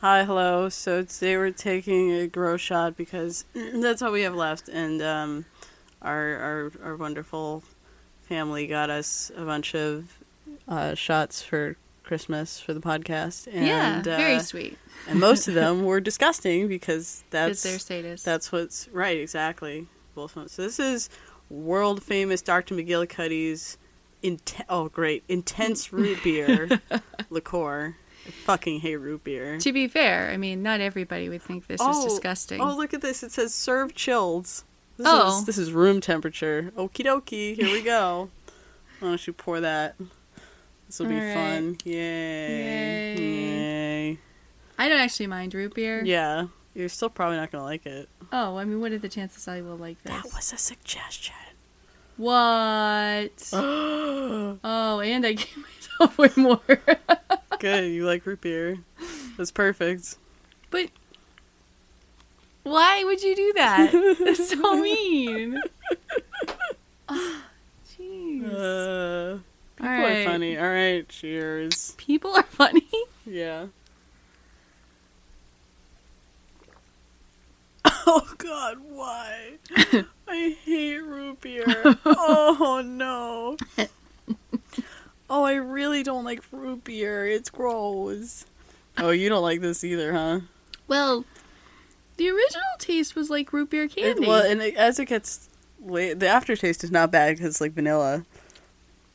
Hi, hello. So today we're taking a grow shot because that's all we have left, and um, our our our wonderful family got us a bunch of uh, shots for Christmas for the podcast. And, yeah, very uh, sweet. and most of them were disgusting because that's their status. that's what's right exactly. Both of them. So this is world famous Dr. McGillicuddy's int- oh great intense root beer liqueur. Fucking hate root beer. to be fair, I mean, not everybody would think this is oh, disgusting. Oh, look at this. It says serve chilled. This Oh. is this is room temperature. Okie dokie. Here we go. Why don't you pour that? This will be right. fun. Yay. Yay. Yay. I don't actually mind root beer. Yeah. You're still probably not going to like it. Oh, I mean, what are the chances I will like this? That was a suggestion. What? Oh, and I gave myself way more. Good, you like root beer. That's perfect. but why would you do that? That's so mean. Ah, Jeez. Uh, people right. are funny. All right. Cheers. People are funny. Yeah. Oh God, why? I hate root beer. Oh no. Oh, I really don't like root beer. It's gross. Oh, you don't like this either, huh? Well, the original taste was like root beer It, candy. well, and it, as it gets late, the aftertaste is not bad because it's like vanilla.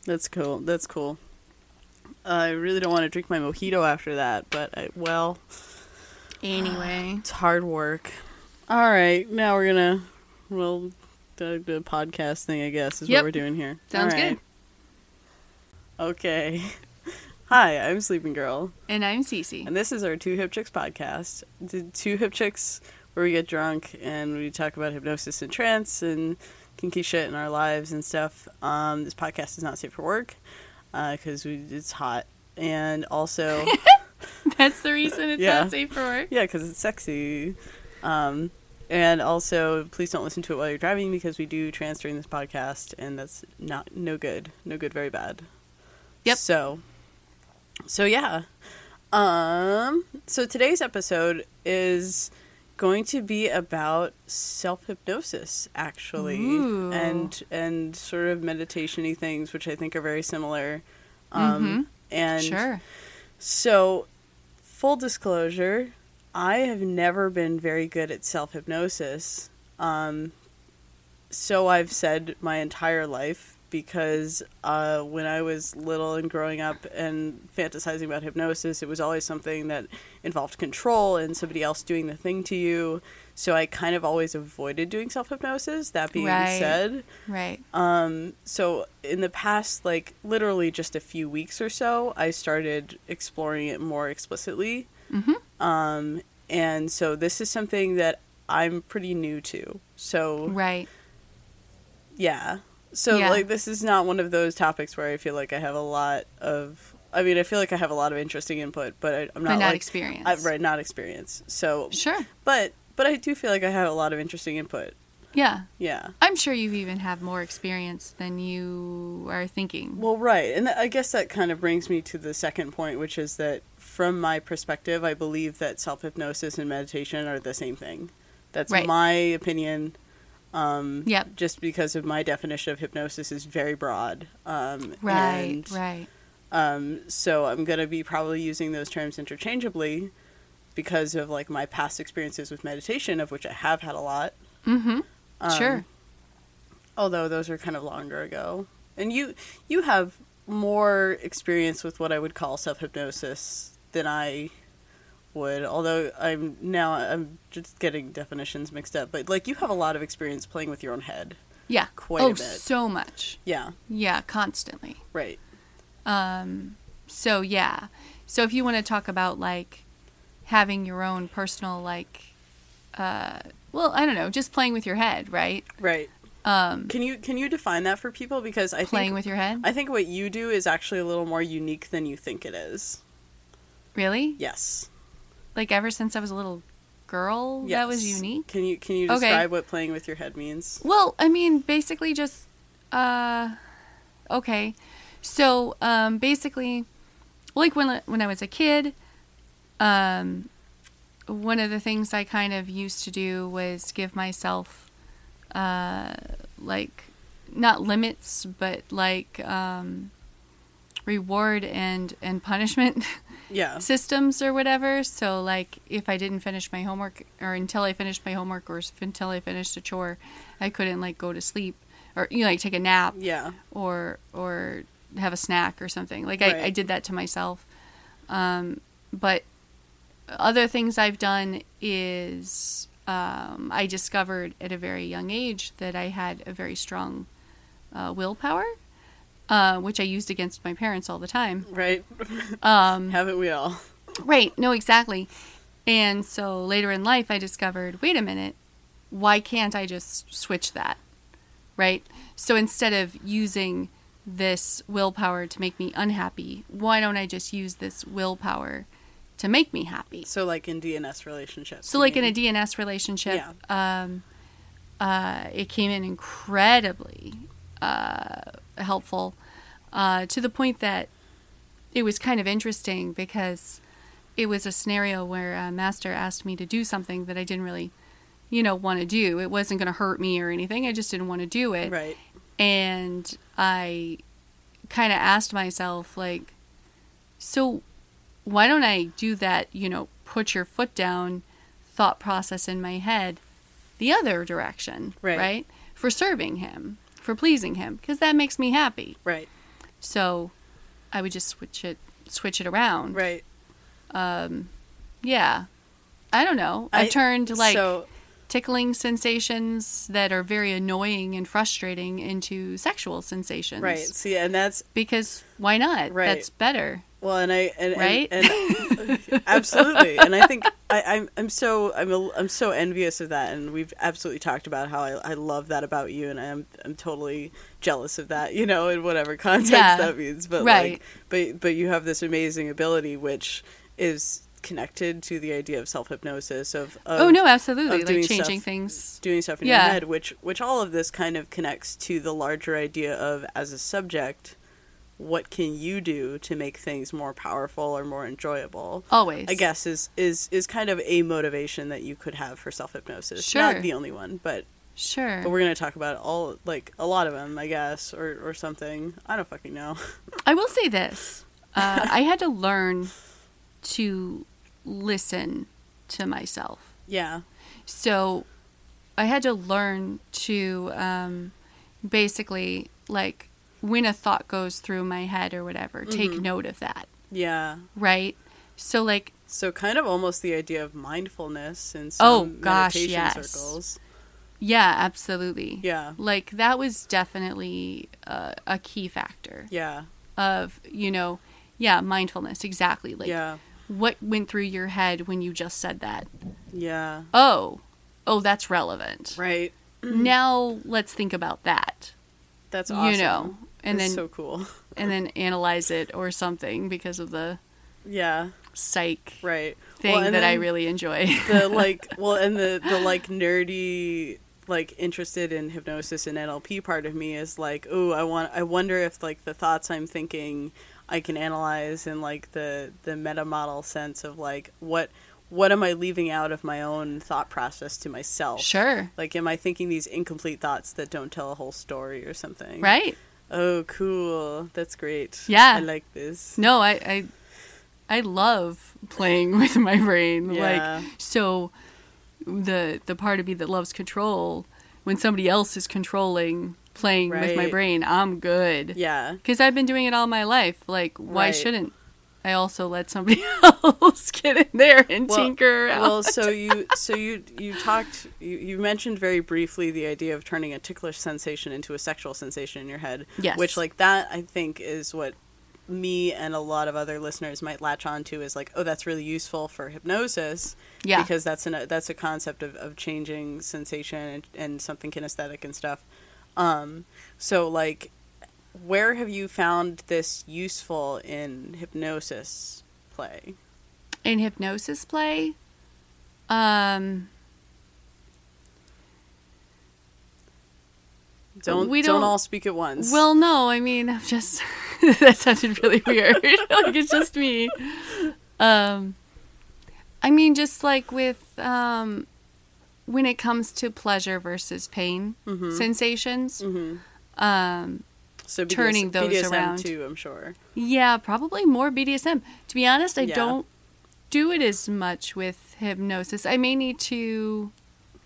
That's cool. That's cool. I really don't want to drink my mojito after that, but I, well, anyway. It's hard work. All right, now we're gonna well the, the podcast thing. I guess is Yep. what we're doing here. Sounds All right. Okay. Hi, I'm Sleeping Girl, And I'm Cece. and this is our Two Hip Chicks podcast. The Two Hip Chicks, where we get drunk and we talk about hypnosis and trance and kinky shit in our lives and stuff. Um, this podcast is not safe for work because we it's hot, and also. That's the reason it's Yeah. not safe for work. Yeah, because it's sexy. Um, and also, please don't listen to it while you're driving because we do trance during this podcast, and that's not no good, no good, very bad. Yep. So, so yeah. Um. So today's episode is going to be about self hypnosis, actually, Ooh. and and sort of meditation-y things, which I think are very similar. Um, And Sure. so, full disclosure, I have never been very good at self hypnosis. Um, so I've said my entire life because uh, when I was little and growing up and fantasizing about hypnosis, it was always something that involved control and somebody else doing the thing to you. So I kind of always avoided doing self hypnosis. That being Right. said, Right. um, so in the past, like literally just a few weeks or so, I started exploring it more explicitly. Mhm. Um, and so this is something that I'm pretty new to. So Right. yeah. So Yeah. like this is not one of those topics where I feel like I have a lot of. I mean, I feel like I have a lot of interesting input, but I, I'm not but not like experience. I, right, not experience. So, Sure. but but I do feel like I have a lot of interesting input. Yeah. Yeah. I'm sure you even have more experience than you are thinking. Well, right. And I guess that kind of brings me to the second point, which is that from my perspective, I believe that self hypnosis and meditation are the same thing. That's Right. my opinion. Um, Yep. Just because of my definition of hypnosis is very broad. Um, Right. and, right. Um, so I'm going to be probably using those terms interchangeably because of like my past experiences with meditation, of which I have had a lot. Mm-hmm. Um, sure. although those are kind of longer ago. And you you have more experience with what I would call self hypnosis than I would. Although I'm now I'm just getting definitions mixed up. But like you have a lot of experience playing with your own head. Yeah. quite a oh, bit. so much. Yeah, Yeah, constantly. right. Um, so yeah. So if you want to talk about like having your own personal like, uh, well, I don't know, just playing with your head, right? Right. Um, Can you can you define that for people because I think playing think with your head. I think what you do is actually a little more unique than you think it is. really? Yes. Like ever since I was a little girl, yes. that was unique. Can you can you Okay. describe what playing with your head means? Well, I mean, basically just uh okay. So, um basically like when when I was a kid, um one of the things I kind of used to do was give myself, uh, like, not limits, but like um, reward and and punishment Yeah. systems or whatever. So, like, if I didn't finish my homework, or until I finished my homework, or until I finished a chore, I couldn't like go to sleep, or you know, like take a nap, Yeah. or or have a snack or something. Like I, I did that to myself. Um, but other things I've done is um, I discovered at a very young age that I had a very strong uh, willpower, uh, which I used against my parents all the time. Right. Um, Haven't we all? Right. No, exactly. And so later in life, I discovered wait a minute, why can't I just switch that? Right? So instead of using this willpower to make me unhappy, why don't I just use this willpower to make me happy? So like in DNS relationships. So, like in a? DNS relationship, um, uh, it came in incredibly uh, helpful uh, to the point that it was kind of interesting because it was a scenario where a master asked me to do something that I didn't really, you know, want to do. It wasn't going to hurt me or anything. I just didn't want to do it Right. and I kind of asked myself like so why don't I do that, you know, put your foot down thought process in my head the other direction, Right. For serving him, for pleasing him because that makes me happy. Right. So I would just switch it switch it around. Right. Um yeah. I don't know. I've I- turned like so tickling sensations that are very annoying and frustrating into sexual sensations. right. See, and that's Because why not? Right. That's better. well, and I and, Right? and, and absolutely, and I think I, I'm I'm so I'm a, I'm so envious of that, and we've absolutely talked about how I, I love that about you, and I'm I'm totally jealous of that, you know, in whatever context Yeah. that means. But Right. like, but but you have this amazing ability, which is connected to the idea of self hypnosis of, of oh no, absolutely. doing Like changing stuff. things. doing stuff in Yeah. your head, which which all of this kind of connects to the larger idea of as a subject, what can you do to make things more powerful or more enjoyable? Always. I guess is is is kind of a motivation that you could have for self hypnosis. Sure. Not the only one, but Sure. but we're gonna talk about all like a lot of them, I guess, or or something. I don't fucking know. I will say this. Uh, I had to learn to listen to myself. yeah. So I had to learn to um, basically, like, when a thought goes through my head or whatever, take Mm-hmm. note of that, Yeah. right? So, like, So kind of almost the idea of mindfulness in some Oh, gosh, meditation yes. circles. yeah, absolutely. Yeah. Like, that was definitely uh, a key factor Yeah. of, you know, yeah, mindfulness, exactly. Like, yeah. What went through your head when you just said that? Yeah. Oh, oh, that's relevant. Right. Now let's think about that. That's awesome. You know, and That's then so cool. and then analyze it or something because of the Yeah. psych Right. thing Well, that I really enjoy. the like well and the the like nerdy like interested in hypnosis and NLP part of me is like, oh, I want I wonder if like the thoughts I'm thinking I can analyze in like the the meta model sense of like what what am I leaving out of my own thought process to myself? sure. Like am I thinking these incomplete thoughts that don't tell a whole story or something? Right? Oh, cool. That's great. Yeah. I like this. No, I I I love playing with my brain. Yeah. Like so the the part of me that loves control when somebody else is controlling playing with my brain, I'm good. Yeah. Because I've been doing it all my life. Like, why Right. shouldn't I also let somebody else get in there and Well- tinker around? Well, so you so you you talked you, you mentioned very briefly the idea of turning a ticklish sensation into a sexual sensation in your head. Yes. Which like that I think is what me and a lot of other listeners might latch on to is like, oh, that's really useful for hypnosis. Yeah. Because that's an that's a concept of, of changing sensation and, and something kinesthetic and stuff. Um, so like where have you found this useful in hypnosis play? in hypnosis play, um, Don't We don't, don't- all speak at once. well, no, I mean, I'm just that sounded really weird. like it's just me. Um, I mean, just like with um, when it comes to pleasure versus pain Mm-hmm. sensations, um, So turning those BDSM around. too, I'm sure. yeah, probably more BDSM. To be honest, I Yeah. don't do it as much with hypnosis. I may need to.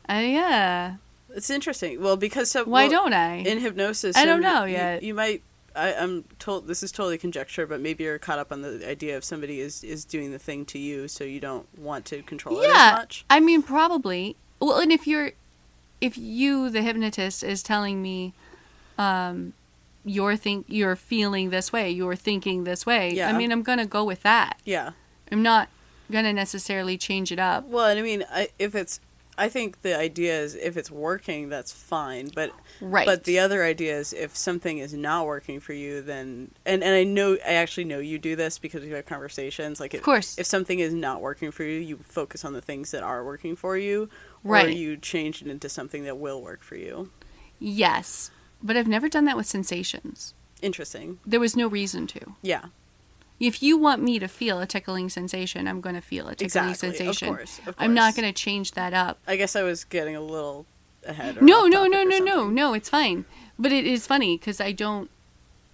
Uh, yeah. It's interesting. Well, because so Why well, don't I? in hypnosis? I don't know you- yet. You, might. I, I'm told this is totally conjecture, but maybe you're caught up on the idea of somebody is is doing the thing to you, so you don't want to control it as much. I mean, probably. Well, and if you're, if you, the hypnotist, is telling me, um, you're think you're feeling this way, you're thinking this way. Yeah. I mean, I'm gonna go with that. Yeah. I'm not gonna necessarily change it up. Well, and I mean, I, if it's, I think the idea is if it's working, that's fine. But Right. But the other idea is if something is not working for you, then and and I know I actually know you do this because we have conversations. Like, Of course. if something is not working for you, you focus on the things that are working for you, right? or you change it into something that will work for you. Yes, but I've never done that with sensations. Interesting. There was no reason to. Yeah. If you want me to feel a tickling sensation, I'm going to feel a tickling Exactly. Of sensation. course, of course. I'm not going to change that up. I guess I was getting a little ahead. Or No, no, no, no, no, no. It's fine. But it is funny because I don't.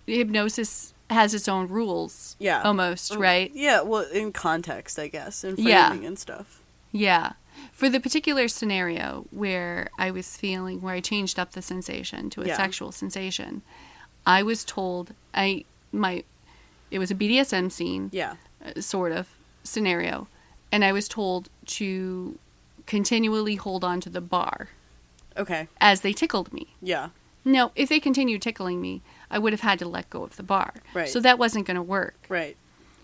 Hypnosis has its own rules. Yeah. Almost, mm, right? Yeah. Well, in context, I guess, and Yeah. framing and stuff. Yeah. For the particular scenario where I was feeling, where I changed up the sensation to a Yeah. sexual sensation, I was told I my it was a BDSM scene, Yeah. uh, sort of scenario, and I was told to continually hold on to the bar Okay. as they tickled me. Yeah. No, if they continued tickling me, I would have had to let go of the bar. Right. So that wasn't going to work. Right.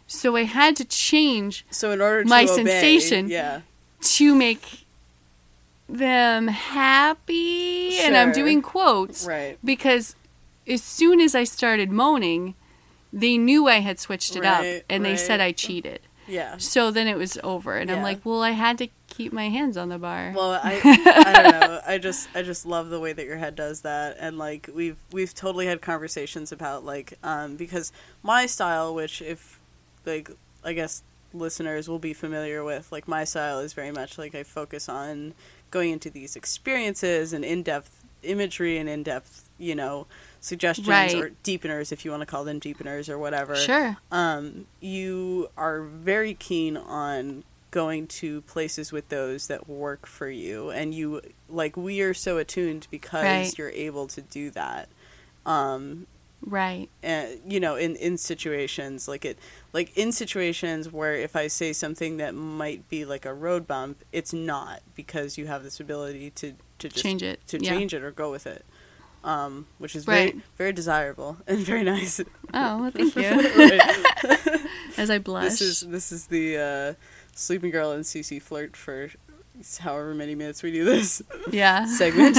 So I had to change So in order to My obey, sensation- yeah, to make them happy and i'm doing quotes right, because as soon as i started moaning they knew i had switched it up Right, and they said i cheated yeah. so then it was over and i'm like well i had to keep my hands on the bar Well, I I don't know. I just I just love the way that your head does that, and like we've we've totally had conversations about like um because my style, which if like I guess listeners will be familiar with, like my style is very much like I focus on going into these experiences and in depth imagery and in depth you know suggestions Right. or deepeners if you want to call them deepeners or whatever. sure um, you are very keen on going to places with those that work for you and you like we are so attuned because Right. you're able to do that um right and you know in in situations like it like in situations where if i say something that might be like a road bump it's not because you have this ability to to just change it to yeah. change it or go with it um which is Right. very very desirable and very nice oh well, thank you as i blush This is this is the uh, sleeping girl and Cece flirt for however many minutes we do this yeah segment.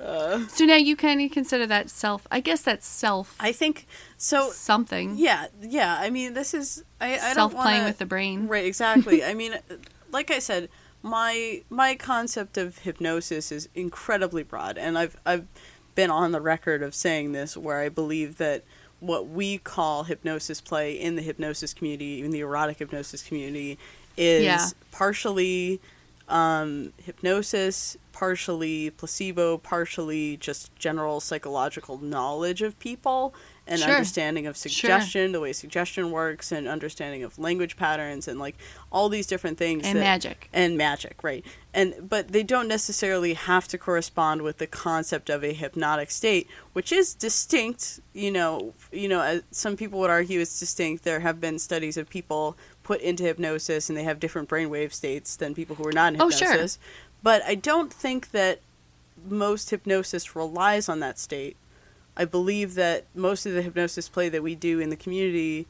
uh, so now you kind of consider that self i guess that's self I think so. something Yeah, yeah. I mean, this is I, I self don't playing wanna, with the brain right. Exactly. I mean, like I said, my my concept of hypnosis is incredibly broad, and I've I've been on the record of saying this where I believe that what we call hypnosis play in the hypnosis community, in the erotic hypnosis community, is Yeah. partially um, hypnosis, partially placebo, partially just general psychological knowledge of people and Sure. understanding of Sure. suggestion, the way suggestion works, and understanding of language patterns, and like all these different things. and that- magic and magic, right? And but they don't necessarily have to correspond with the concept of a hypnotic state, which is distinct. You know, you know, some people would argue it's distinct. There have been studies of people put into hypnosis and they have different brainwave states than people who are not in hypnosis. Oh, sure. But I don't think that most hypnosis relies on that state. I believe that most of the hypnosis play that we do in the community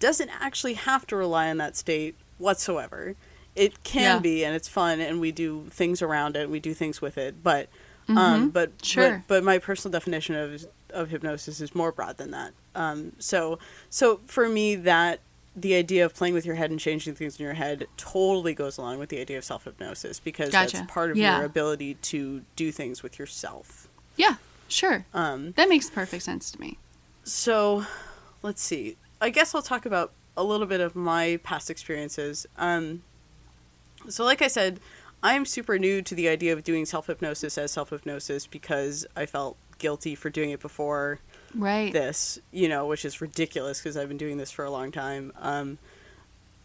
doesn't actually have to rely on that state whatsoever. It can Yeah. be, and it's fun, and we do things around it, we do things with it. But, um, but Sure. But, but my personal definition of of hypnosis is more broad than that. Um, so so for me, that the idea of playing with your head and changing things in your head totally goes along with the idea of self hypnosis because Gotcha. that's part of Yeah. your ability to do things with yourself. yeah sure Um, that makes perfect sense to me so let's see. I guess I'll talk about a little bit of my past experiences. Um, so, like I said, I'm super new to the idea of doing self hypnosis as self hypnosis because I felt guilty for doing it before Right. this, you know, which is ridiculous because I've been doing this for a long time. Um,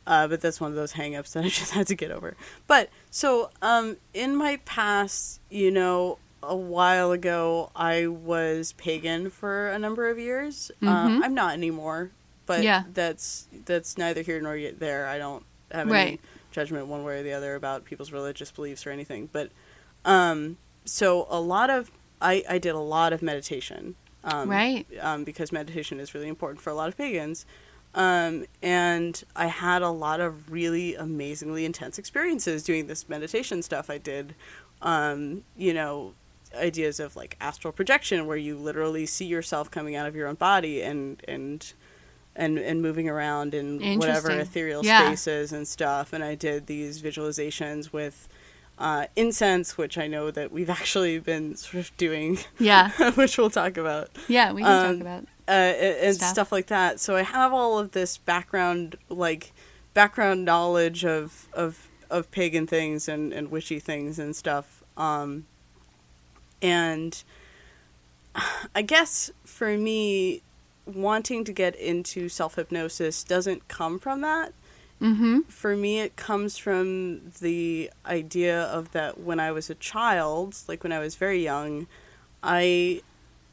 uh, but that's one of those hangups that I just had to get over. But so, um, in my past, you know, a while ago, I was pagan for a number of years. Mhm. Um, I'm not anymore, but Yeah. that's that's neither here nor yet there. I don't have any Right. judgment one way or the other about people's religious beliefs or anything. But um, so a lot of I, I did a lot of meditation. Um, Right. um, because meditation is really important for a lot of pagans. Um, and I had a lot of really amazingly intense experiences doing this meditation stuff I did. Um, you know, ideas of like astral projection where you literally see yourself coming out of your own body and and and and moving around in whatever ethereal Yeah. spaces and stuff. And I did these visualizations with uh, incense, which I know that we've actually been sort of doing, Yeah. which we'll talk about Yeah. We can Um, talk about. uh, and Stuff. stuff. like that. So I have all of this background, like background knowledge of of of pagan things and and witchy things and stuff. Um, and I guess for me, wanting to get into self hypnosis doesn't come from that. Mm-hmm. For me, it comes from the idea of that when I was a child, like when I was very young, I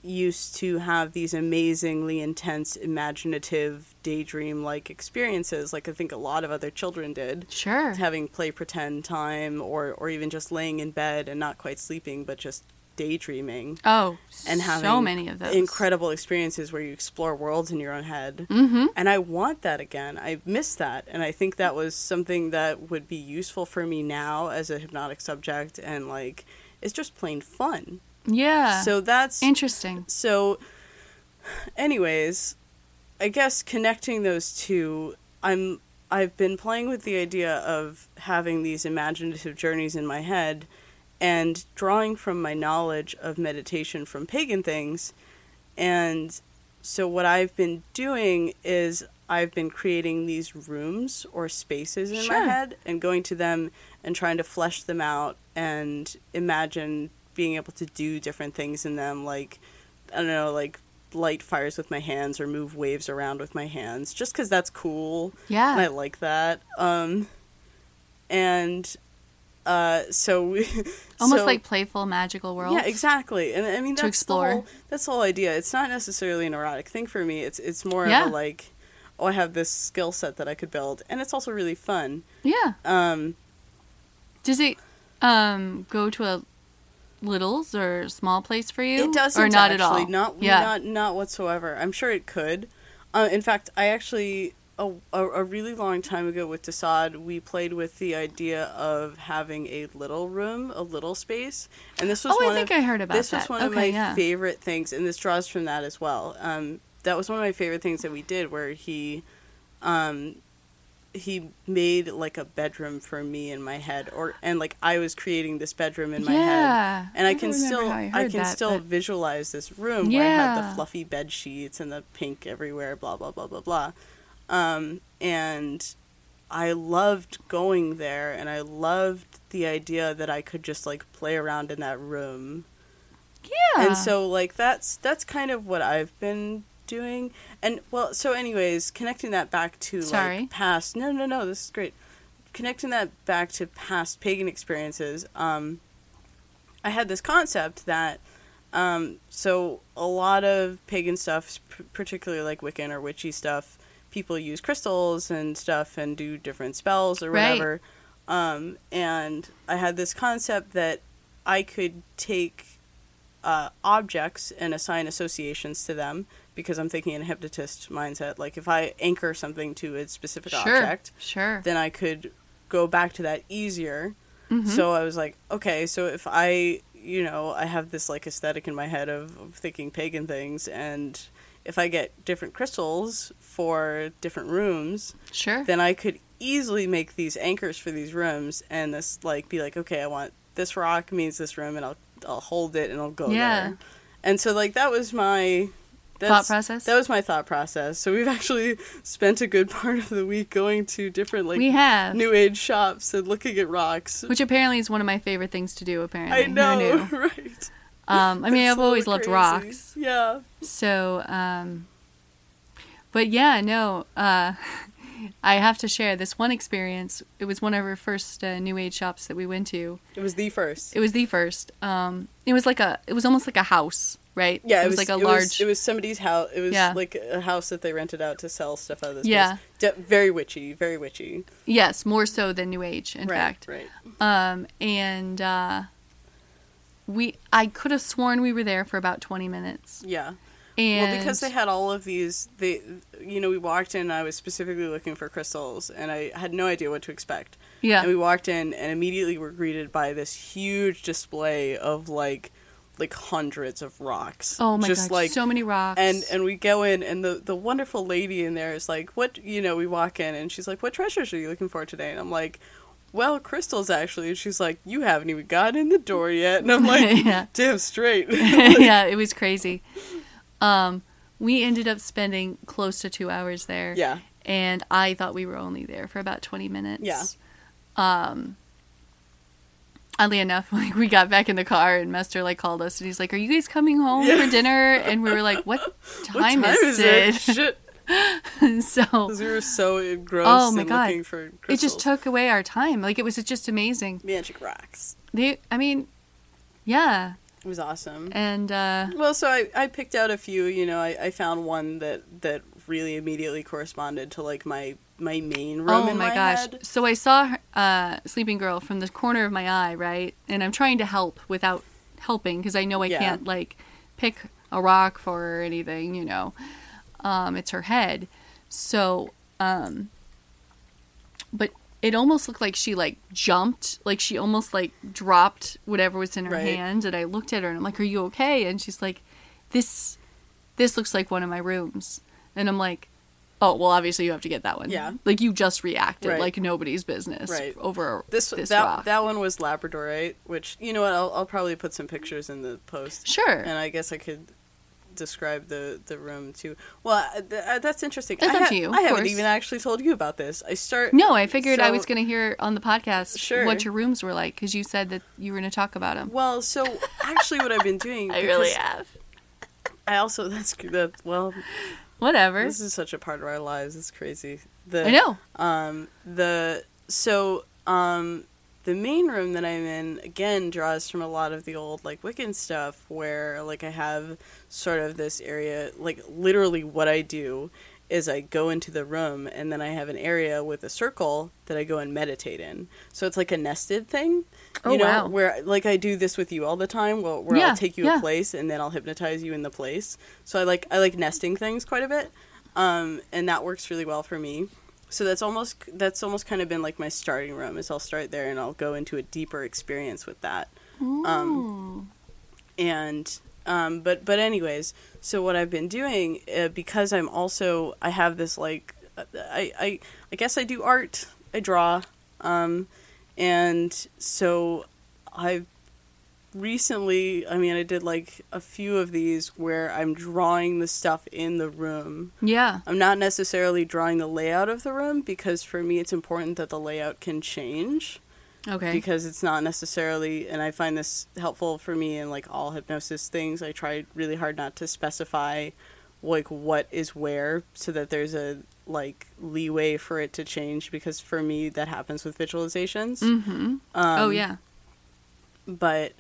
used to have these amazingly intense, imaginative, daydream like experiences, like I think a lot of other children did. Sure. Having play pretend time, or, or even just laying in bed and not quite sleeping, but just daydreaming. Oh, And having so many of those. incredible experiences where you explore worlds in your own head. Mm-hmm. And I want that again. I miss that. And I think that was something that would be useful for me now as a hypnotic subject. And like, it's just plain fun. Yeah. So that's. interesting. So, anyways, I guess connecting those two, I'm. I've been playing with the idea of having these imaginative journeys in my head and drawing from my knowledge of meditation from pagan things. And so, what I've been doing is I've been creating these rooms or spaces in Sure. my head and going to them and trying to flesh them out and imagine being able to do different things in them, like, I don't know, like light fires with my hands or move waves around with my hands, just because that's cool Yeah. and I like that. Um, and uh, so we Almost so- like playful magical world. yeah, exactly. And I mean To that's explore. the whole that's the whole idea. It's not necessarily an erotic thing for me. It's it's more Yeah. of a like, oh, I have this skill set that I could build, and it's also really fun. Yeah. Um, Does it um go to a littles or small place for you? It doesn't or not actually, at all. Not yeah. not not whatsoever. I'm sure it could. Uh, in fact, I actually a, a, a really long time ago with Desaad, we played with the idea of having a little room, a little space, and this was oh, one I think of I heard about this that. was one okay, of my yeah. favorite things, and this draws from that as well. Um, that was one of my favorite things that we did, where he, um, he made like a bedroom for me in my head, or and like I was creating this bedroom in my head and I, don't can still I, I, can that, still but- visualize this room where I had the fluffy bed sheets and the pink everywhere, blah blah blah blah blah. Um, and I loved going there, and I loved the idea that I could just like play around in that room. yeah. And so like that's that's kind of what I've been doing. And well, so anyways, connecting that back to Sorry. like past No, no, no, this is great. Connecting that back to past pagan experiences, um I had this concept that um so a lot of pagan stuff, particularly like Wiccan or witchy stuff, people use crystals and stuff and do different spells or Right. whatever. Um and I had this concept that I could take uh, objects and assign associations to them because I'm thinking in a hypnotist mindset. Like if I anchor something to a specific sure. object, Sure. then I could go back to that easier. Mhm. So I was like, okay, so if I, you know, I have this like aesthetic in my head of, of thinking pagan things, and if I get different crystals for different rooms, sure. then I could easily make these anchors for these rooms and this like be like, okay, I want this rock means this room, and I'll I'll hold it and I'll go Yeah. there. And so like that was my That's- process? That was my thought process. So we've actually spent a good part of the week going to different like we have, new age shops and looking at rocks. which apparently is one of my favorite things to do. Apparently, I know, right? Um, I mean, I've always loved crazy. rocks. Yeah. So, um, but yeah, no, uh, I have to share this one experience. It was one of our first uh, new age shops that we went to. It was the first. It was the first. Um, it was like a, it was almost like a house, right? yeah, it, was, like a it large. Was, it was somebody's house. It was Yeah. like a house that they rented out to sell stuff out of this. Yeah. place. De- very witchy. Very witchy. yes, more so than new age, in right. fact. Right. Um, and uh, we, I could have sworn we were there for about twenty minutes. Yeah. And Well, because they had all of these, they, you know, we walked in. I was specifically looking for crystals, and I had no idea what to expect. yeah, And we walked in, and immediately were greeted by this huge display of like, like hundreds of rocks. oh my just god, like so many rocks. and and we go in and the the wonderful lady in there is like what you know we walk in and she's like what treasures are you looking for today and i'm like well crystals actually and she's like you haven't even gotten in the door yet and i'm like Yeah. damn straight yeah, it was crazy. Um, we ended up spending close to two hours there. yeah And I thought we were only there for about 20 minutes. Yeah. Um, oddly enough, like we got back in the car and Mester like called us and he's like, "Are you guys coming home Yeah. for dinner?" And we were like, "What what time, is, it it?" shit so we were so engrossed Oh, my God. looking for it just took away our time. Like it was just amazing. magic rocks They, I mean, yeah, it was awesome and uh, well so i i picked out a few you know i i found one that that really immediately corresponded to like my my main room Oh my, my gosh. head. So I saw her, uh, Sleeping Girl from the corner of my eye, right? And I'm trying to help without helping because I know I Yeah. can't, like, pick a rock for her or anything, you know. Um, it's her head. So, um, but it almost looked like she, like, jumped. Like, she almost, like, dropped whatever was in her Right. hand. And I looked at her and I'm like, Are you okay? And she's like, This, this looks like one of my rooms. And I'm like, Oh well, obviously you have to get that one. Yeah. like you just reacted Right. like nobody's business Right. over This, this that rock. that one was Labradorite, which you know what I'll, I'll probably put some pictures in the post, Sure. and I guess I could describe the the room too. Well, uh, th- uh, that's interesting. That's I up to you, I of haven't course. even actually told you about this. I start. no, I figured I was going to hear on the podcast Sure. what your rooms were like because you said that you were going to talk about them. Well, so actually, what I've been doing. I really have. I also that's that. Well, Whatever. this is such a part of our lives. It's crazy. The, I know. Um, the so um, the main room that I'm in again draws from a lot of the old like Wiccan stuff, where like I have sort of this area, like literally what I do is I go into the room and then I have an area with a circle that I go and meditate in. So it's like a nested thing. Oh, you know, wow. where like I do this with you all the time, where, where Yeah, I'll take you yeah. a place and then I'll hypnotize you in the place. So I like I like nesting things quite a bit, um, and that works really well for me. So that's almost that's almost kind of been like my starting room. Is I'll start there and I'll go into a deeper experience with that. Um, and um, but but anyways, so what I've been doing uh, because I'm also I have this like I I I guess I do art. I draw, um, and so I've recently. I mean, I did like a few of these where I'm drawing the stuff in the room. yeah. I'm not necessarily drawing the layout of the room because for me it's important that the layout can change Okay. because it's not necessarily and i find this helpful for me in like all hypnosis things i try really hard not to specify like what is where so that there's a like leeway for it to change because for me that happens with visualizations mm-hmm. um, oh yeah. but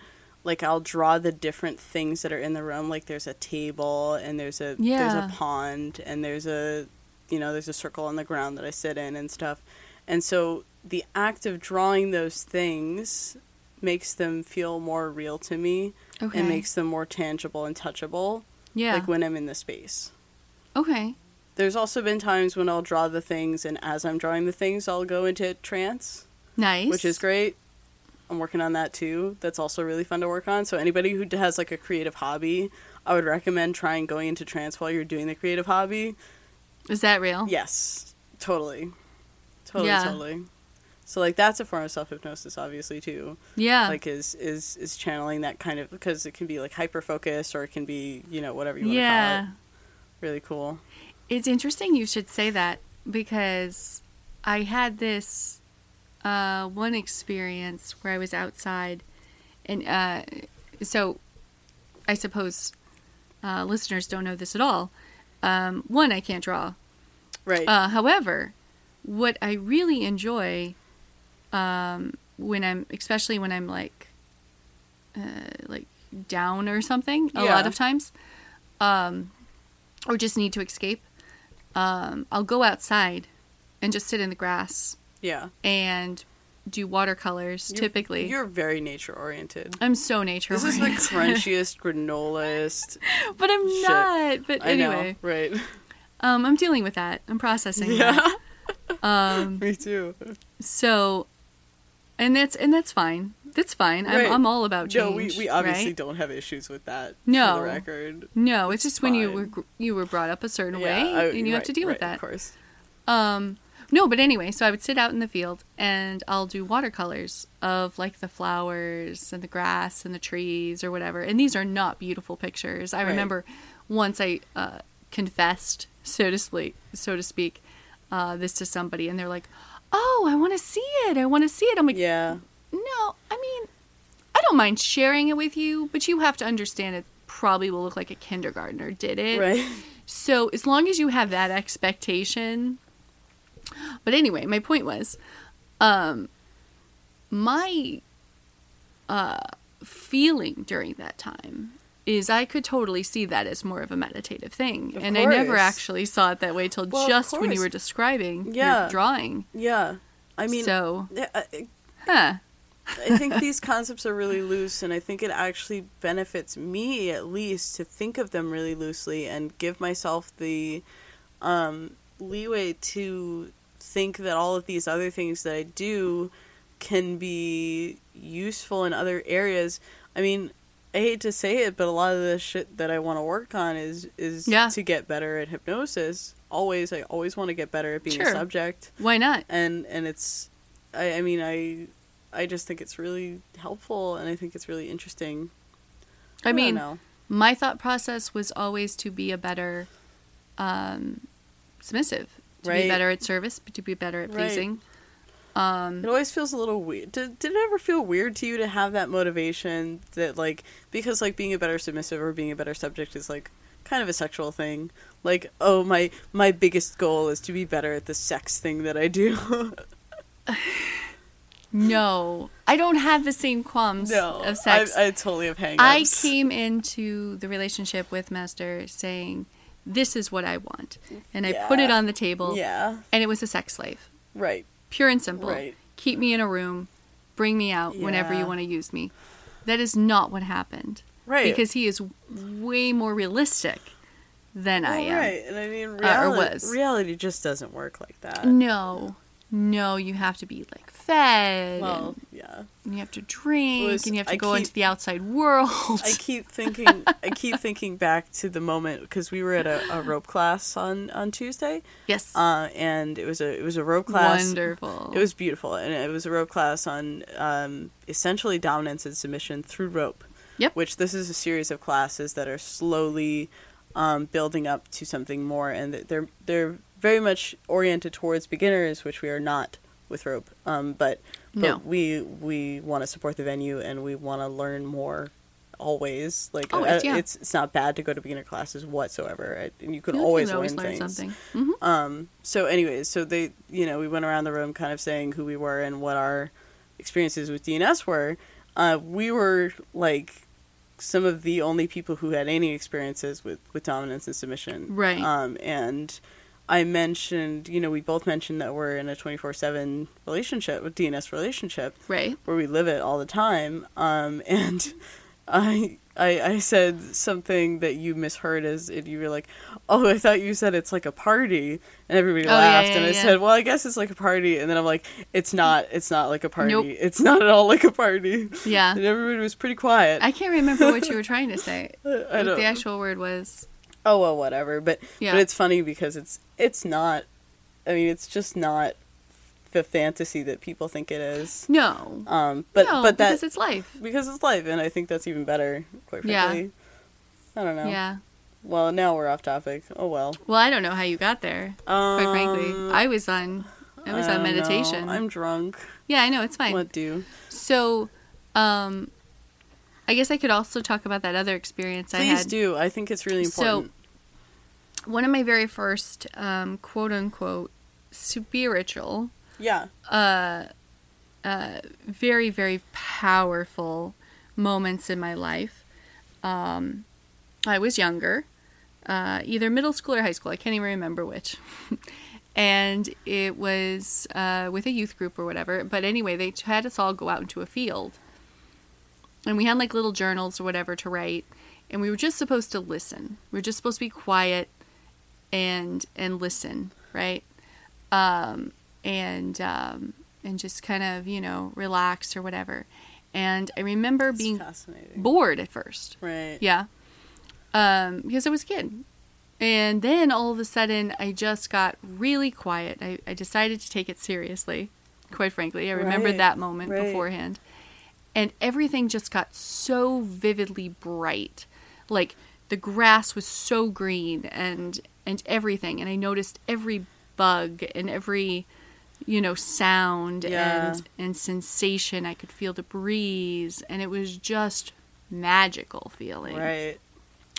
like I'll draw the different things that are in the room. Like there's a table and there's a there's a pond and there's a you know there's a circle on the ground that I sit in and stuff. And so the act of drawing those things makes them feel more real to me Okay. and makes them more tangible and touchable. yeah. Like when I'm in the space. okay. There's also been times when I'll draw the things and as I'm drawing the things I'll go into trance Nice. which is great. I'm working on that too. That's also really fun to work on. So anybody who has like a creative hobby, I would recommend trying going into trance while you're doing the creative hobby. Is that real? Yes, totally, totally, Yeah. totally. So like that's a form of self hypnosis, obviously too. Yeah. Like is is is channeling that kind of because it can be like hyper focused or it can be you know whatever you want yeah. to call it. really cool. It's interesting you should say that because I had this uh, one experience where I was outside, and uh, so I suppose uh, listeners don't know this at all. Um, one, I can't draw. Right. Uh, however, what I really enjoy um, when I'm, especially when I'm like, uh, like down or something, a Yeah. lot of times, um, or just need to escape, um, I'll go outside and just sit in the grass yeah. and do watercolors. You're- typically, You're very nature oriented. I'm so nature. This is the crunchiest, granolist. but I'm shit. not. But I know, anyway, right? um, I'm dealing with that. I'm processing Yeah, that. Um, me too. So, and that's and that's fine. That's fine. Right. I'm, I'm all about change. No, we, we obviously right? don't have issues with that. No. record. No, it's just when you were you were brought up a certain Yeah, way, I- and you have to deal with that. Of course. Um, no, but anyway, so I would sit out in the field and I'll do watercolors of like the flowers and the grass and the trees or whatever. And these are not beautiful pictures. I Right. remember once I uh, confessed, so to speak, so to speak, uh, this to somebody, and they're like, "Oh, I want to see it. I want to see it." I'm like, Yeah. No, I mean, I don't mind sharing it with you, but you have to understand it probably will look like a kindergartner did it. Right. So as long as you have that expectation. But anyway, my point was, um, my uh, feeling during that time is I could totally see that as more of a meditative thing, Of and I never actually saw it that way till Well, just when you were describing Yeah. your drawing. Yeah. I mean, so, huh? I think these concepts are really loose, and I think it actually benefits me at least to think of them really loosely and give myself the um, leeway to think that all of these other things that I do can be useful in other areas. I mean, I hate to say it, but a lot of the shit that I want to work on is is Yeah. to get better at hypnosis. Always, I always want to get better at being a subject Why not? and and it's I, I mean i i just think it's really helpful and i think it's really interesting I don't mean, know. my thought process was always to be a better um, submissive, to be better at service, but to be better at Right. pleasing. Um, it always feels a little weird did, did it ever feel weird to you to have that motivation that like because like being a better submissive or being a better subject is like kind of a sexual thing like oh my my biggest goal is to be better at the sex thing that i do no, I don't have the same qualms no of sex. I, I totally have hangups I came into the relationship with Master saying, "This is what I want," and I put it on the table, yeah and it was a sex slave, right pure and simple. Right. Keep me in a room, bring me out whenever you want to use me. That is not what happened. right because he is way more realistic than I am. right and i mean Uh, or reality, was. reality just doesn't work like that No, no, you have to be like fed, well and yeah you have to drink, was- and you have to I go keep- into the outside world. I keep thinking. I keep thinking back to the moment because we were at a, a rope class on on Tuesday, yes, uh, and it was a it was a rope class. wonderful. It was beautiful, and it was a rope class on um, essentially dominance and submission through rope. Yep. Which this is a series of classes that are slowly um, building up to something more, and they're they're very much oriented towards beginners, which we are not with rope. Um, but but No. we we want to support the venue, and we want to learn more. Always, like Always, yeah. it's it's not bad to go to beginner classes whatsoever, right? and you can You always, can always learn, learn things. something. hmm Um, so anyways, so they, you know, we went around the room kind of saying who we were and what our experiences with DNS were. Uh, we were like some of the only people who had any experiences with, with dominance and submission. Right. Um, and I mentioned, you know, we both mentioned that we're in a 24-7 relationship, with DNS relationship Right. where we live it all the time. Um, and I, I, I said something that you misheard as if you were like, "Oh, I thought you said it's like a party," and everybody Oh, yeah, laughed. yeah, and I yeah. said, "Well, I guess it's like a party." And then I'm like, "It's not. It's not like a party. Nope. It's not at all like a party." Yeah. And everybody was pretty quiet. I can't remember what you were trying to say. I What don't. the actual word was. Oh well, whatever. But Yeah. but it's funny because it's it's not. I mean, it's just not the fantasy that people think it is. No. Um, but no, but that because it's life. because it's life, and I think that's even better. Quite Yeah. frankly, I don't know. Yeah. Well, now we're off topic. Oh well. Well, I don't know how you got there. Um, Quite frankly, I was on. I was on don't know. meditation. I'm drunk. yeah, I know it's fine. What do? So, um, I guess I could also talk about that other experience I Please had. do. I think it's really important. So- important. One of my very first, um, quote unquote, spiritual, yeah. uh, uh, very very powerful moments in my life. Um, I was younger, uh, either middle school or high school. I can't even remember which. and it was uh, with a youth group or whatever. But anyway, they had us all go out into a field, and we had like little journals or whatever to write, and we were just supposed to listen. We were just supposed to be quiet and and listen, right? Um, and um, and just kind of you know relax or whatever. And I remember It's being bored at first. right. Yeah. Um, because I was a kid. And then all of a sudden, I just got really quiet. I, I decided to take it seriously, quite frankly. I remembered Right, that moment right. beforehand. And everything just got so vividly bright. Like the grass was so green and and everything. And I noticed every bug and every you know sound Yeah. and and sensation. I could feel the breeze and it was just magical feeling Right.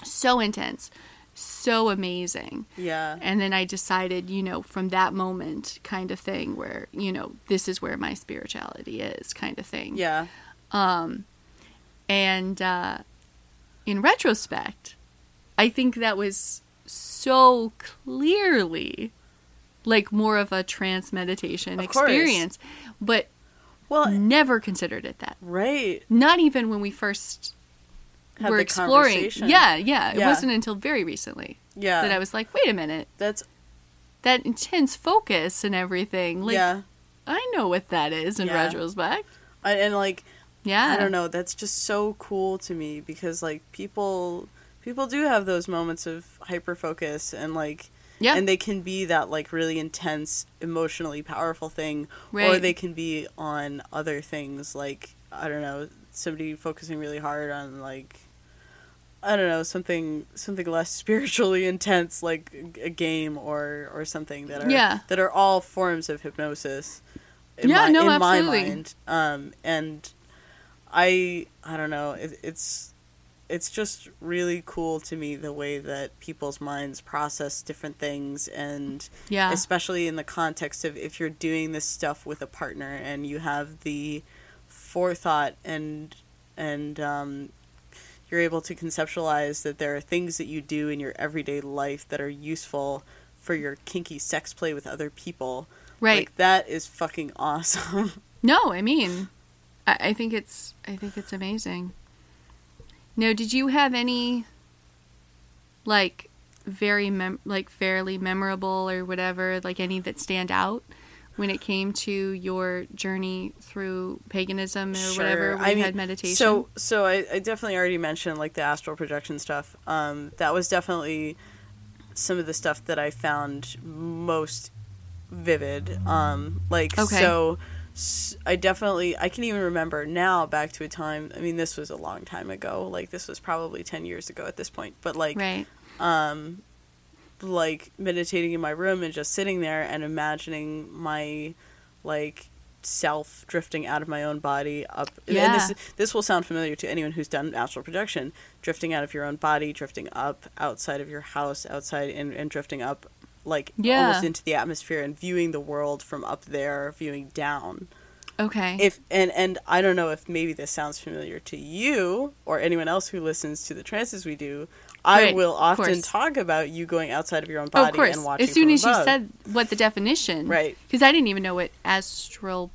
so intense, so amazing. Yeah. And then I decided, you know, from that moment, kind of thing, where, you know, this is where my spirituality is, kind of thing. Yeah. Um and uh, in retrospect, I think that was so clearly like more of a trance meditation Of course. experience, but Well, never considered it that. right. Not even when we first Had were exploring. Yeah, yeah. It Yeah. wasn't until very recently Yeah. that I was like, wait a minute, That's that intense focus and everything. Like, yeah. I know what that is in Yeah. retrospect. I, and like Yeah. I don't know. That's just so cool to me because like people people do have those moments of hyper focus and like Yeah. and they can be that like really intense emotionally powerful thing or they can be on other things like I don't know somebody focusing really hard on like I don't know something something less spiritually intense like a game or or something that are Yeah. that are all forms of hypnosis in Yeah, my, no, in my absolutely. mind um and I I don't know it, it's it's just really cool to me the way that people's minds process different things and Yeah. especially in the context of if you're doing this stuff with a partner and you have the forethought and and um, you're able to conceptualize that there are things that you do in your everyday life that are useful for your kinky sex play with other people right. like that is fucking awesome no, I mean, I, I think it's, I think it's amazing. Now, did you have any, like, very mem- like fairly memorable or whatever, like any that stand out when it came to your journey through paganism or whatever? When I you mean, had meditation. So, so I, I definitely already mentioned like the astral projection stuff. Um, that was definitely some of the stuff that I found most vivid. Um, like Okay. so, I definitely I can even remember now back to a time. I mean, this was a long time ago. Like this was probably ten years ago at this point. But like, right. um, like meditating in my room and just sitting there and imagining my like self drifting out of my own body up Yeah. and this this will sound familiar to anyone who's done astral projection drifting out of your own body drifting up outside of your house outside and, and drifting up like Yeah. almost into the atmosphere and viewing the world from up there viewing down Okay. if and and I don't know if maybe this sounds familiar to you or anyone else who listens to the trances we do. I will often course. talk about you going outside of your own Oh, body of course. and watching. As soon as you said what the definition, Right. Because I didn't even know what astral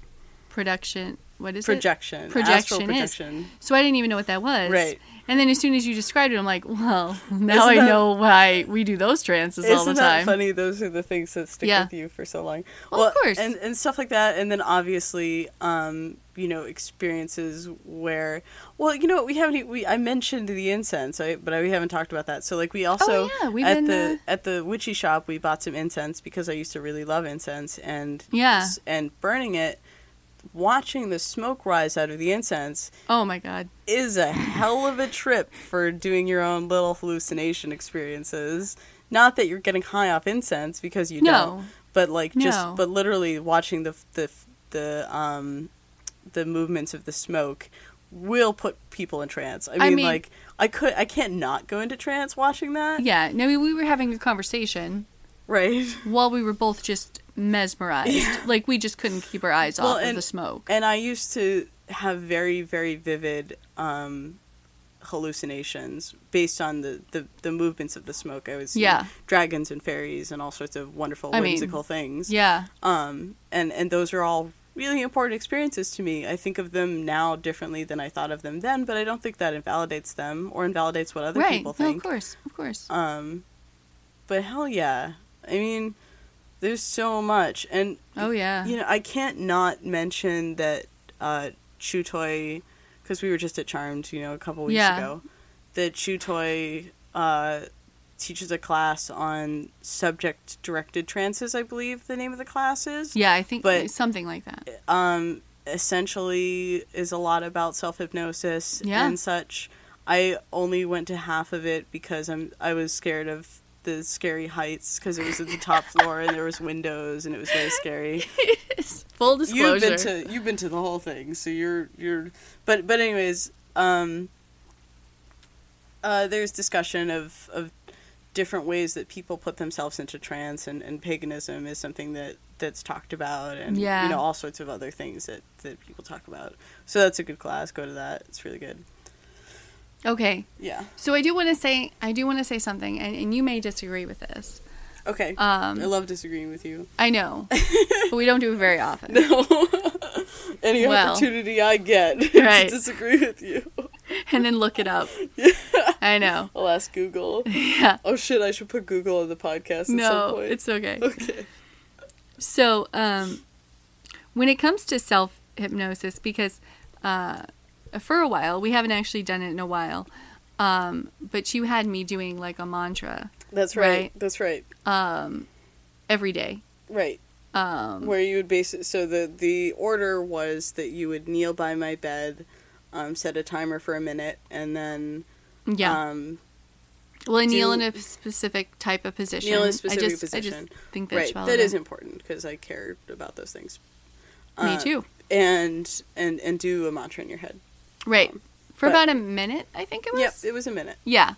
production. What is projection, it? Projection astral is. projection. So I didn't even know what that was. Right. And then as soon as you described it, I'm like, well, now Isn't I that- know why we do those trances all the time. funny? Those are the things that stick Yeah. with you for so long. Well, of course. and and stuff like that, and then obviously, um, you know, experiences where, well, you know, we haven't we I mentioned the incense, right? but we haven't talked about that. So like we also Oh, yeah, we've at been, the uh, at the witchy shop we bought some incense because I used to really love incense and Yeah. and burning it watching the smoke rise out of the incense Oh my god. is a hell of a trip for doing your own little hallucination experiences. Not that you're getting high off incense because you No. don't, but like just No. but literally watching the the the um the movements of the smoke will put people in trance. I mean, I mean- like I could I can't not go into trance watching that. Yeah. No, we were having a conversation Right. while we were both just mesmerized. Like we just couldn't keep our eyes Well, off of the smoke. And I used to have very, very vivid um, hallucinations based on the, the, the movements of the smoke. I was Yeah. dragons and fairies and all sorts of wonderful I mean, whimsical things. Yeah. Um, and and those are all really important experiences to me. I think of them now differently than I thought of them then, but I don't think that invalidates them or invalidates what other Right. people No, think. of course. Of course. Um, but hell yeah, I mean, there's so much, and oh yeah. you know, I can't not mention that uh, Chutoy, because we were just at Charmed, you know, a couple weeks Yeah. ago, that Chutoy uh, teaches a class on subject-directed trances. I believe the name of the class is. yeah, I think but- something like that. Um, essentially, is a lot about self hypnosis Yeah. and such. I only went to half of it because I'm I was scared of the scary heights because it was at the top floor and there was windows and it was very scary. Full disclosure. You've been to you've been to the whole thing, so you're you're. But but anyways, um, uh, there's discussion of of different ways that people put themselves into trance, and, and paganism is something that that's talked about, and Yeah. you know all sorts of other things that that people talk about. So that's a good class. Go to that. It's really good. Okay. Yeah. So I do want to say I do want to say something, and, and you may disagree with this. Okay. Um, I love disagreeing with you. I know, but we don't do it very often. No. Any Well. opportunity I get Right. to disagree with you, And then look it up. Yeah. I know. I'll ask Google. Yeah. Oh shit! I should put Google on the podcast at some No, point. it's okay. okay. So, um, when it comes to self hypnosis, because uh, for a while we haven't actually done it in a while, um, but you had me doing like a mantra That's right. Right. That's right. um, every day. Right. Um, Where you would base it. So the the order was that you would kneel by my bed, um, set a timer for a minute, and then yeah. um, well, I kneel in a specific type of position. kneel in a I specific just, I position. just think that's right. That is important because I care about those things. Me Uh, too. And and and do a mantra in your head. Right. For but- about a minute, I think it was. Yep. It was a minute. Yeah,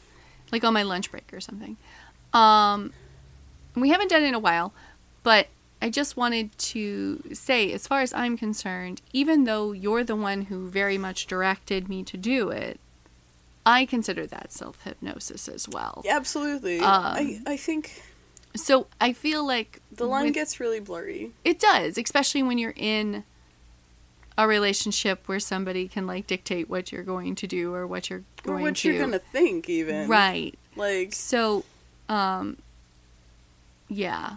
like on my lunch break or something. Um, we haven't done it in a while, but I just wanted to say, as far as I'm concerned, even though you're the one who very much directed me to do it, I consider that self hypnosis as well. Yeah, absolutely. Um, I I think So I feel like the line with- gets really blurry. it does, especially when you're in a relationship where somebody can like dictate what you're going to do or what you're Or going what to you're gonna think, even. right. Like, So, um, yeah,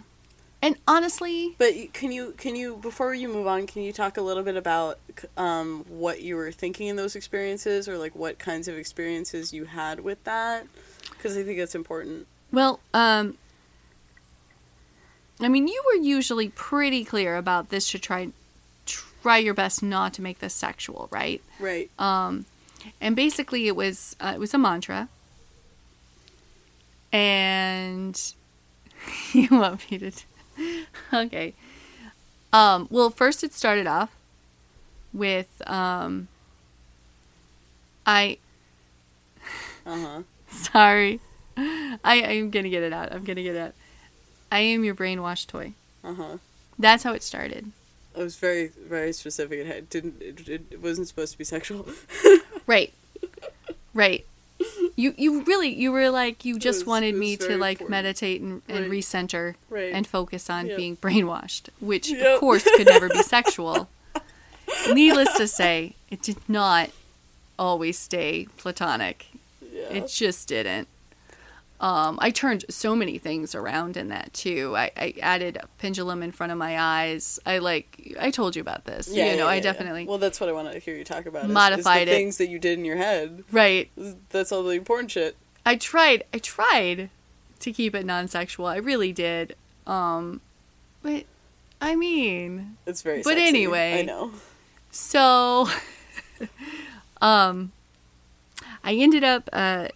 and honestly, But can you can you before you move on, can you talk a little bit about um, what you were thinking in those experiences, or like what kinds of experiences you had with that? Because I think that's important. well, um, I mean, you were usually pretty clear about this to try try your best not to make this sexual, right? Right. Um, and basically, it was uh, it was a mantra, and you want me to? T- okay. Um, well, first it started off with um, I. Uh huh. Sorry, I I'm gonna get it out. I'm gonna get it out. I am your brainwashed toy. Uh huh. That's how it started. It was very very specific. It didn't it, it wasn't supposed to be sexual. Right. Right. You you really you were like you just was- wanted me to like important. meditate and, and Right. recenter Right. and focus on Yep. being brainwashed, which Yep. of course could never be sexual. Needless to say, it did not always stay platonic. yeah. It just didn't. Um, I turned so many things around in that too. I, I added a pendulum in front of my eyes. I like I told you about this. yeah, you know, yeah, I definitely Yeah. Well, that's what I want to hear you talk about. is- is Modified the it. things that you did in your head. right. That's all the important shit. I tried I tried to keep it non-sexual. I really did. Um but I mean, It's very. But sexy. anyway. I know. So, um, I ended up. Uh,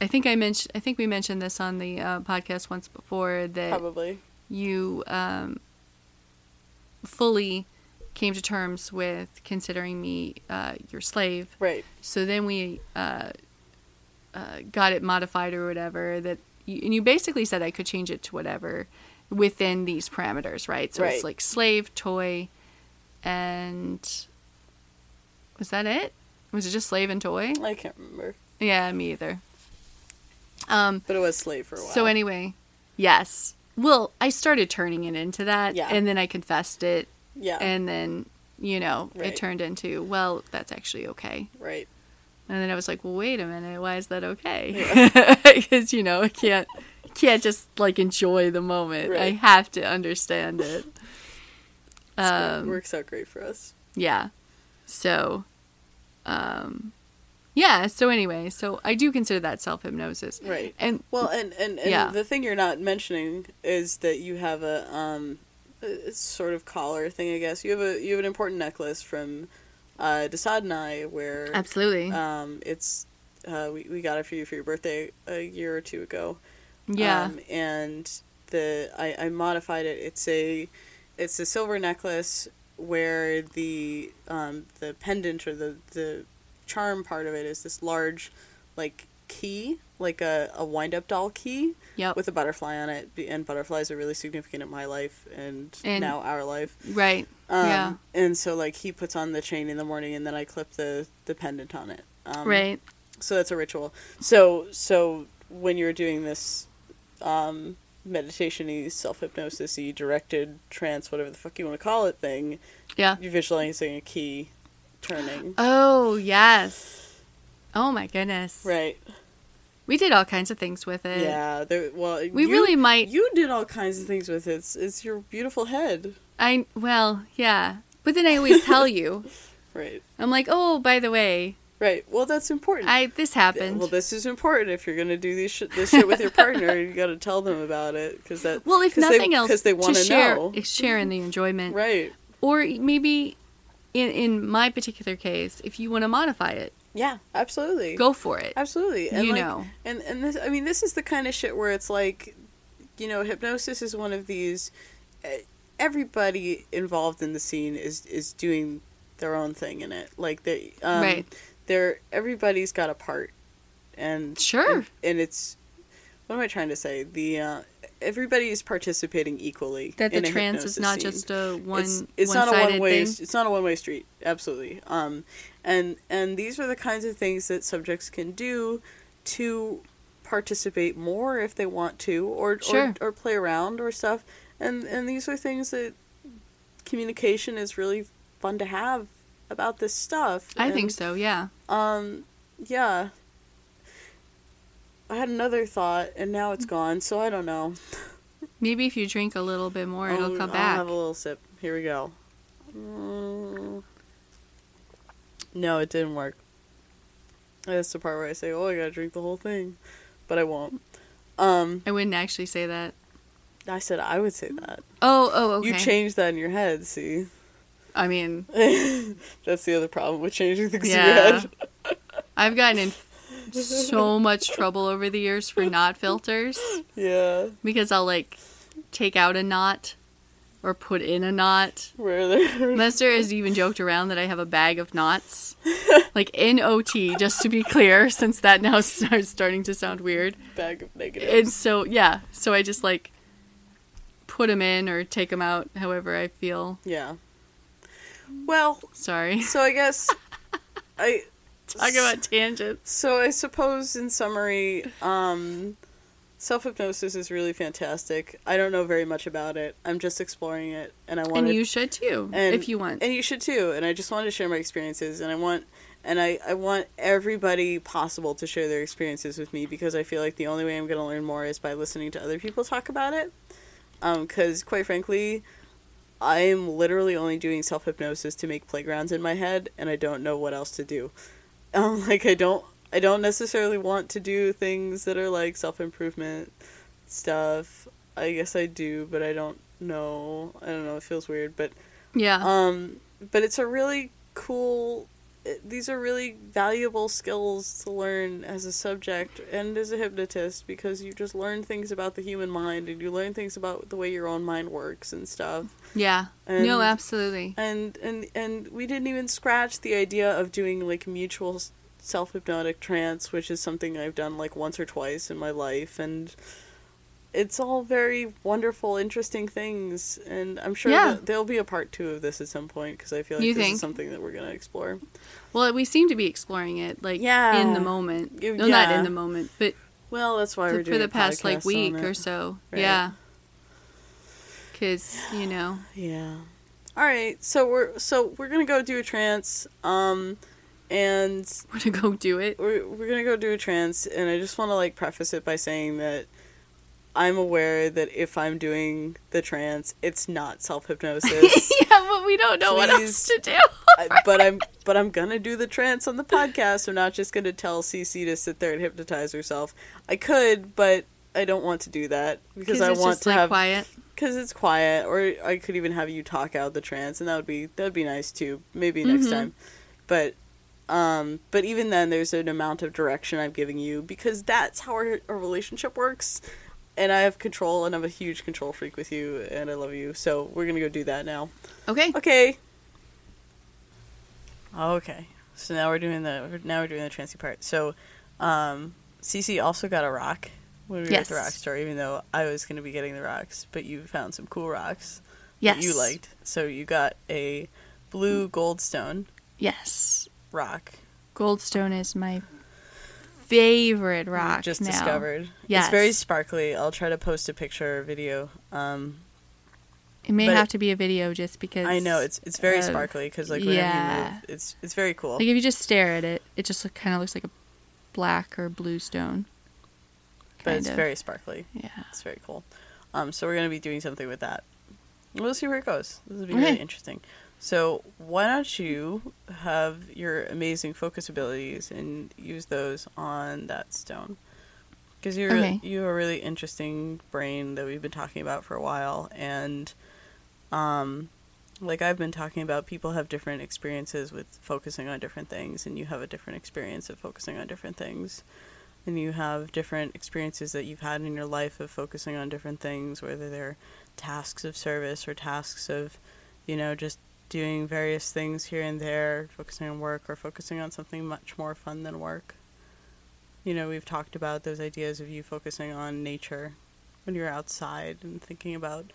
I think I mentioned. I think we mentioned this on the uh, podcast once before that Probably. you um, fully came to terms with considering me uh, your slave. Right. So then we uh, uh, got it modified or whatever. That you, and you basically said I could change it to whatever within these parameters, right? So Right. it's like slave, toy, and was that it? Was it just slave and toy? I can't remember. Yeah, me either. Um, But it was slave for a while. so anyway, yes. Well, I started turning it into that, Yeah. and then I confessed it, yeah. and then you know Right. it turned into well, that's actually okay. right. And then I was like, well, wait a minute, why is that okay? Because you know, I can't can't just like enjoy the moment. I have to understand it. Um, works out great for us. yeah. So, um, yeah. So anyway, so I do consider that self hypnosis, Right. and Well, and and, and Yeah. the thing you're not mentioning is that you have a um, a sort of collar thing. I guess you have a you have an important necklace from uh, Desad and I, where absolutely, um, it's uh, we we got it for you for your birthday a year or two ago. yeah, Um, and the I, I modified it. It's a it's a silver necklace where the um, the pendant or the the charm part of it is this large like key, like a, a wind up doll key yep, with a butterfly on it. And butterflies are really significant in my life and, And- now our life. right, Um, Yeah. And so like he puts on the chain in the morning and then I clip the the pendant on it. Um, right, so that's a ritual. So so when you're doing this um meditation self hypnosis y directed trance, whatever the fuck you want to call it thing, yeah. you're visualizing a key turning. Oh yes. Oh my goodness. Right. We did all kinds of things with it. Yeah. There well We you- really might you did all kinds of things with it. It's, it's your beautiful head. I well, yeah. But then I always tell you. Right. I'm like, "Oh, by the way, Right. Well that's important. I this happened." Well, this is important. If you're gonna do these sh- this shit with your partner, you got to tell them about it because that. well, if 'cause they- else, because they want to share, know. share in the enjoyment, Right. or maybe in in my particular case, if you want to modify it, Yeah. Absolutely. go for it. Absolutely. And You like, know. And and this I mean this is the kind of shit where it's like you know, hypnosis is one of these eh, everybody involved in the scene is is doing their own thing in it. Like they um Right. they're everybody's got a part. And Sure. and, and it's what am I trying to say? The uh everybody is participating equally. That the trance is not scene just a one it's, it's not a one-sided way thing. it's not a one way street absolutely um and and these are the kinds of things that subjects can do to participate more if they want to or Sure. or, or play around or stuff and and these are things that communication is really fun to have about this stuff I think so. Yeah. um yeah I had another thought and now it's gone so I don't know Maybe if you drink a little bit more, it'll I'll- come I'll back. have a little sip. Here we go. Mm. No, it didn't work. That's the part where I say, "Oh, I gotta drink the whole thing," but I won't. Um, I wouldn't actually say that. I said I would say that. Oh, oh, okay. You changed that in your head. See, I mean, that's the other problem with changing things Yeah. in your head. I've gotten in so much trouble over the years for knot filters Yeah, because I'll like take out a knot or put in a knot. where there. Lester has even joked around that I have a bag of knots, like N O T, just to be clear, since that now starts starting to sound weird. bag of negatives. And so, yeah, so I just like put them in or take them out, however I feel. yeah. Well, Sorry, so I guess I talk about tangents. So I suppose in summary, um, self hypnosis is really fantastic. I don't know very much about it. I'm just exploring it, and I want And you should too, and- if you want. and you should too. And I just wanted to share my experiences, and I want, and I, I want everybody possible to share their experiences with me because I feel like the only way I'm going to learn more is by listening to other people talk about it. Because quite frankly, I am literally only doing self hypnosis to make playgrounds in my head, and I don't know what else to do. Um, like I don't, I don't necessarily want to do things that are like self improvement stuff. I guess I do, but I don't know. I don't know. It feels weird, but yeah, um, but it's a really cool. it- These are really valuable skills to learn as a subject and as a hypnotist because you just learn things about the human mind and you learn things about the way your own mind works and stuff. Yeah. And- no, absolutely. and and and we didn't even scratch the idea of doing like mutual self hypnotic trance, which is something I've done like once or twice in my life, and it's all very wonderful, interesting things. And I'm sure Yeah. that there'll be a part two of this at some point because I feel like You this think? is something that we're gonna explore. Well, we seem to be exploring it like Yeah. in the moment. No, not in the moment, but Well, that's why we're doing for the past like week or so. Right. Yeah. Cuz, you know, Yeah. All right, so we're so we're gonna go do a trance, um, and we're to go do it. we're we're gonna go do a trance, and I just want to like preface it by saying that I'm aware that if I'm doing the trance, it's not self hypnosis. yeah, but we don't know what else to do. but I'm but I'm gonna do the trance on the podcast. I'm not just gonna tell Cece to sit there and hypnotize herself. I could, but I don't want to do that because I want just to like have quiet. because it's quiet, or I could even have you talk out the trance, and that would be that would be nice too. Maybe next Mhm. time, but um, but even then, there's an amount of direction I'm giving you because that's how our, our relationship works, and I have control, and I'm a huge control freak with you, and I love you. So we're gonna go do that now. Okay. Okay. Okay. So now we're doing the now we're doing the trancy part. So, um, Cece also got a rock when we were at the Yes. rock store, even though I was going to be getting the rocks, but you found some cool rocks Yes. that you liked. So you got a blue goldstone Yes. rock. Goldstone is my favorite you rock just now. discovered. Yes. It's very sparkly. I'll try to post a picture or video. Um, It may have to be a video just because I know it's it's very of- sparkly because like whenever yeah. you move, it's it's very cool. Like if you just stare at it, it just kind of looks like a black or blue stone. But it's of. very sparkly. yeah. It's very cool. Um, so we're gonna be doing something with that. We'll see where it goes. This will be Okay. really interesting. So why don't you have your amazing focus abilities and use those on that stone? Because you're Okay. you have a really interesting brain that we've been talking about for a while, and um, like I've been talking about, people have different experiences with focusing on different things, and you have a different experience of focusing on different things and you have different experiences that you've had in your life of focusing on different things, whether they're tasks of service or tasks of, you know, just doing various things here and there, focusing on work or focusing on something much more fun than work. You know, we've talked about those ideas of you focusing on nature when you're outside and thinking about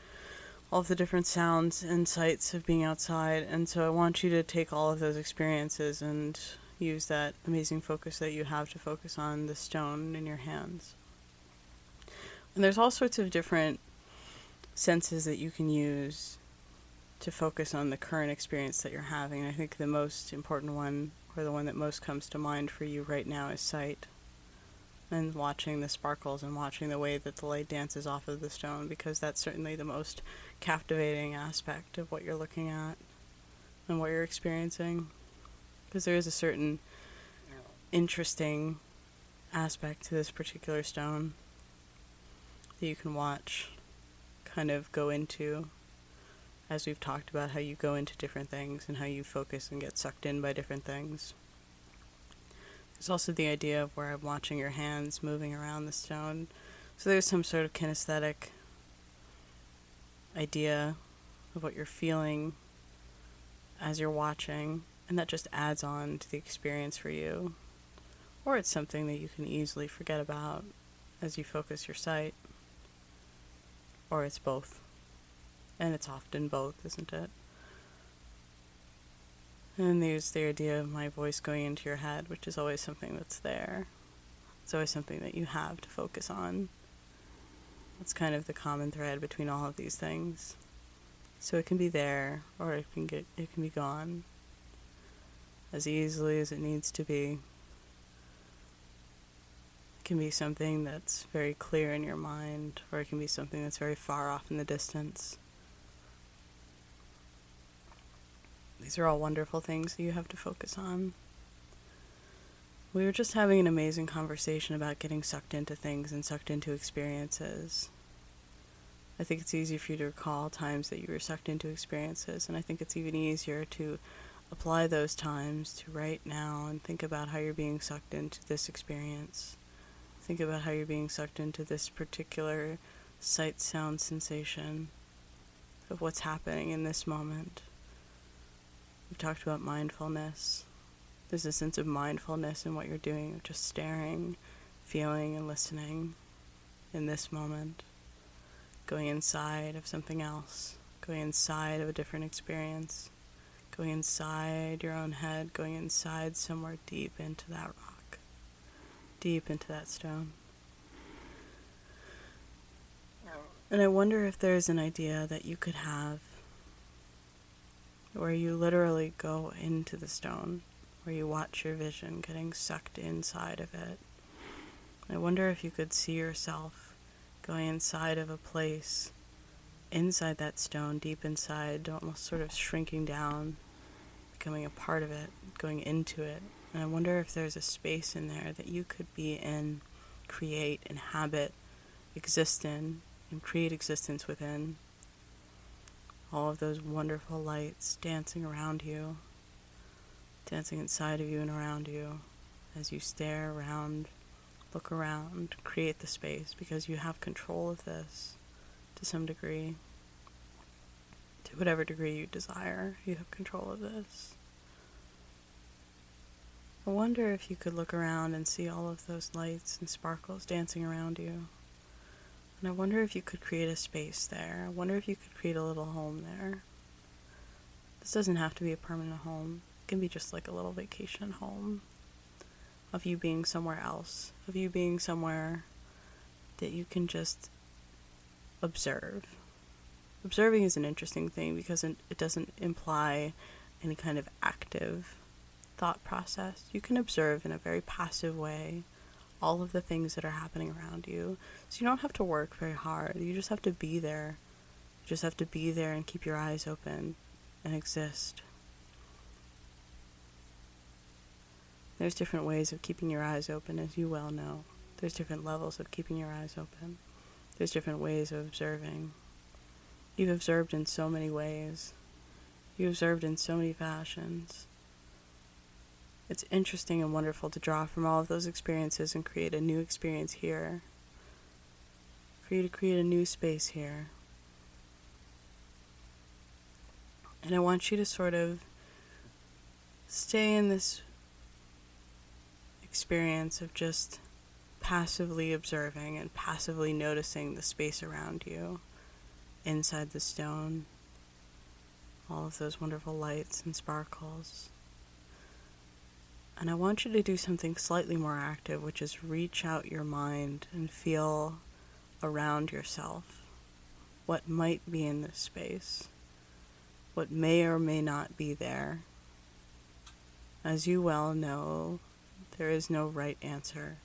all the different sounds and sights of being outside. And so I want you to take all of those experiences and use that amazing focus that you have to focus on the stone in your hands. And there's all sorts of different senses that you can use to focus on the current experience that you're having. I think the most important one, or the one that most comes to mind for you right now, is sight. And watching the sparkles and watching the way that the light dances off of the stone, because that's certainly the most captivating aspect of what you're looking at and what you're experiencing because there is a certain interesting aspect to this particular stone that you can watch kind of go into as we've talked about how you go into different things and how you focus and get sucked in by different things. There's also the idea of where I'm watching your hands moving around the stone. So there's some sort of kinesthetic idea of what you're feeling as you're watching, and that just adds on to the experience for you. Or it's something that you can easily forget about as you focus your sight. Or it's both. And it's often both, isn't it? And there's the idea of my voice going into your head, which is always something that's there. It's always something that you have to focus on. That's kind of the common thread between all of these things. So it can be there, or it can get it can be gone as easily as it needs to be. It can be something that's very clear in your mind, or it can be something that's very far off in the distance. These are all wonderful things that you have to focus on. We were just having an amazing conversation about getting sucked into things and sucked into experiences. I think it's easy for you to recall times that you were sucked into experiences, and I think it's even easier to apply those times to right now and think about how you're being sucked into this experience. Think about how you're being sucked into this particular sight sound sensation of what's happening in this moment. We've talked about mindfulness. There's a sense of mindfulness in what you're doing, of just staring, feeling, and listening in this moment. Going inside of something else, going inside of a different experience, going inside your own head, going inside somewhere deep into that rock, deep into that stone. And I wonder if there's an idea that you could have where you literally go into the stone, where you watch your vision getting sucked inside of it. I wonder if you could see yourself going inside of a place, inside that stone, deep inside, almost sort of shrinking down, becoming a part of it, going into it. And I wonder if there's a space in there that you could be in, create, inhabit, exist in, and create existence within. All of those wonderful lights dancing around you, dancing inside of you and around you as you stare around, look around, create the space because you have control of this to some degree. To whatever degree you desire, you have control of this. I wonder if you could look around and see all of those lights and sparkles dancing around you. And I wonder if you could create a space there. I wonder if you could create a little home there. This doesn't have to be a permanent home, it can be just like a little vacation home of you being somewhere else, of you being somewhere that you can just observe. Observing is an interesting thing because it doesn't imply any kind of active thought process. You can observe in a very passive way all of the things that are happening around you. So you don't have to work very hard. You just have to be there. You just have to be there and keep your eyes open and exist. There's different ways of keeping your eyes open, as you well know. There's different levels of keeping your eyes open. There's different ways of observing. You've observed in so many ways. You observed in so many fashions it's interesting and wonderful to draw from all of those experiences and create a new experience here. For you to create a new space here. And I want you to sort of stay in this experience of just passively observing and passively noticing the space around you inside the stone, all of those wonderful lights and sparkles. And I want you to do something slightly more active, which is reach out your mind and feel around yourself what might be in this space, what may or may not be there. As you well know, there is no right answer,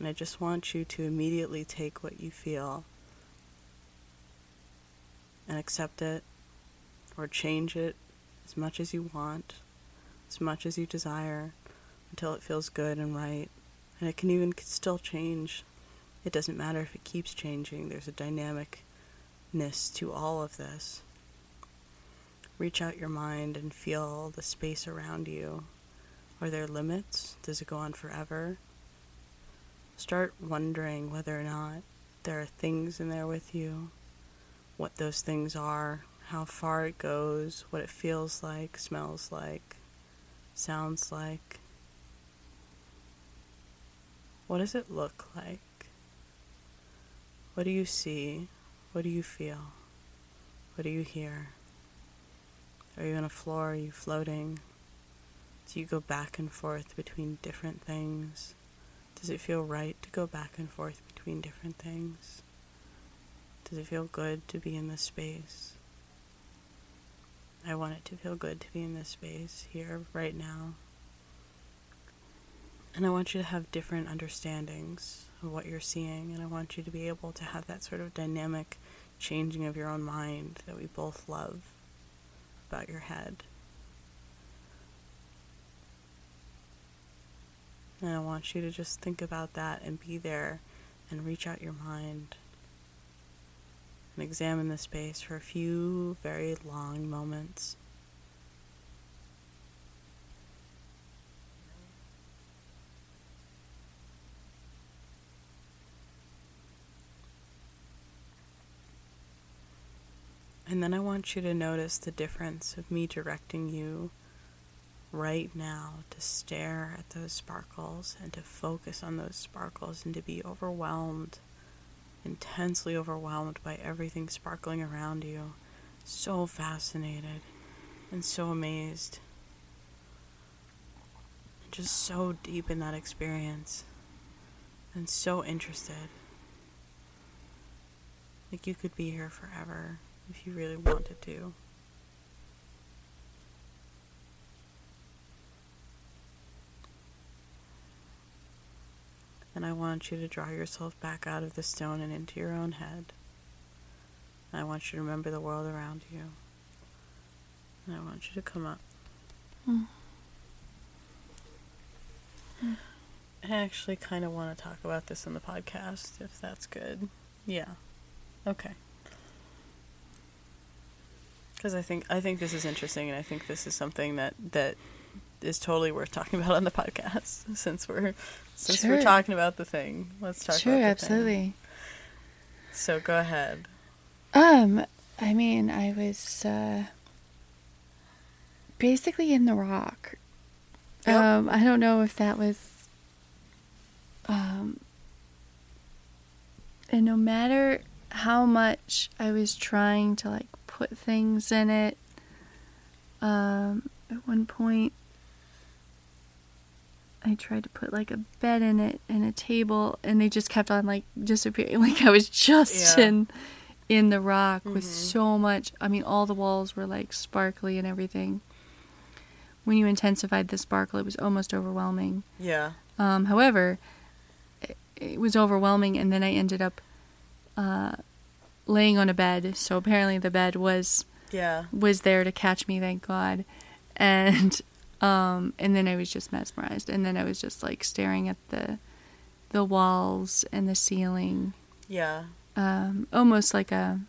and I just want you to immediately take what you feel and accept it or change it as much as you want, as much as you desire until it feels good and right. And it can even still change. It doesn't matter if it keeps changing, there's a dynamicness to all of this. Reach out your mind and feel the space around you. Are there limits? Does it go on forever? Start wondering whether or not there are things in there with you, what those things are, how far it goes, what it feels like, smells like, sounds like. What does it look like? What do you see? What do you feel? What do you hear? Are you on a floor? Are you floating? Do you go back and forth between different things? Does it feel right to go back and forth between different things? Does it feel good to be in this space? I want it to feel good to be in this space here, right now. And I want you to have different understandings of what you're seeing, and I want you to be able to have that sort of dynamic changing of your own mind that we both love about your head. And I want you to just think about that and be there and reach out your mind and examine the space for a few very long moments. And then I want you to notice the difference of me directing you right now to stare at those sparkles and to focus on those sparkles and to be overwhelmed, intensely overwhelmed by everything sparkling around you. So fascinated and so amazed. And just so deep in that experience and so interested. Like you could be here forever if you really wanted to. And I want you to draw yourself back out of the stone and into your own head. And I want you to remember the world around you. And I want you to come up. Mm. I actually kind of want to talk about this in the podcast, if that's good. Yeah. Okay. Because I think I think this is interesting, and I think this is something that that is totally worth talking about on the podcast. Since we're since we're talking about the thing, let's talk. Sure, about the thing. absolutely. So go ahead. Um, I mean, I was uh, basically in the rock. Yep. Um, I don't know if that was. Um, and no matter how much I was trying to like put things in it, um, at one point I tried to put like a bed in it and a table, and they just kept on like disappearing. Like I was just Yeah. in in the rock with Mhm. so much. I mean, all the walls were like sparkly and everything. When you intensified the sparkle, it was almost overwhelming. Yeah. Um, however, it, it was overwhelming, and then I ended up uh, laying on a bed. So apparently, the bed was Yeah. was there to catch me, thank God. And um and then I was just mesmerized and then I was just like staring at the the walls and the ceiling. Yeah. Um almost like a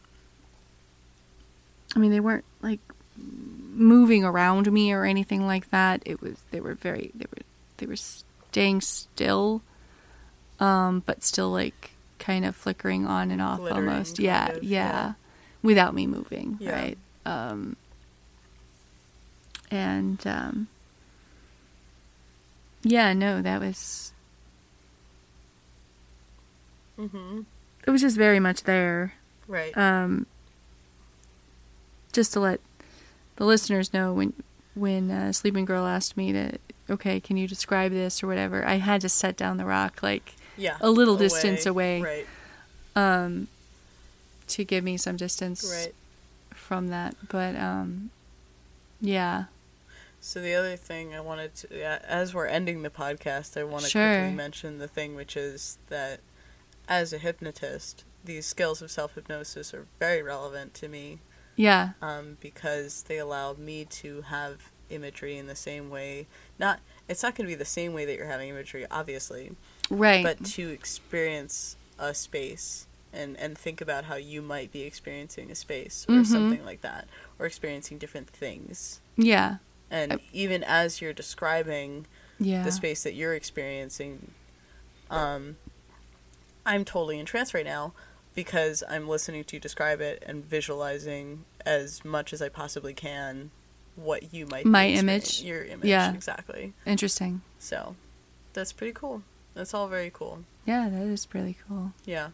I mean they weren't like moving around me or anything like that. It was they were very they were they were staying still um but still like kind of flickering on and off Glittering, almost. Yeah, of, yeah, yeah. Without me moving, Yeah. right? Um and um yeah no that was Mm-hmm. it was just very much there Right. um just to let the listeners know when when uh, sleeping girl asked me to okay can you describe this or whatever i had to set down the rock like yeah. a little distance away. Right. um to give me some distance Right. from that but um yeah So the other thing I wanted to, as we're ending the podcast, I want to Sure. quickly mention the thing, which is that as a hypnotist, these skills of self hypnosis are very relevant to me yeah um, because they allow me to have imagery in the same way. Not, it's not going to be the same way that you're having imagery, obviously, right but to experience a space and and think about how you might be experiencing a space or Mhm. something like that, or experiencing different things. yeah And I- even as you're describing yeah the space that you're experiencing, um, I'm totally in trance right now because I'm listening to you describe it and visualizing as much as I possibly can what you might My image? your image, Yeah. exactly. interesting So that's pretty cool. That's all very cool. yeah that is really cool Yeah.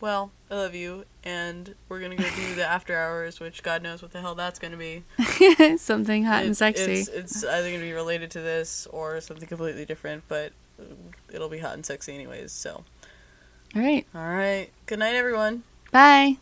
Well, I love you, and we're gonna go do the after hours, which God knows what the hell that's gonna be. something hot and sexy It's, it's either gonna be related to this or something completely different, but it'll be hot and sexy anyways. So, all right all right. Good night, everyone. bye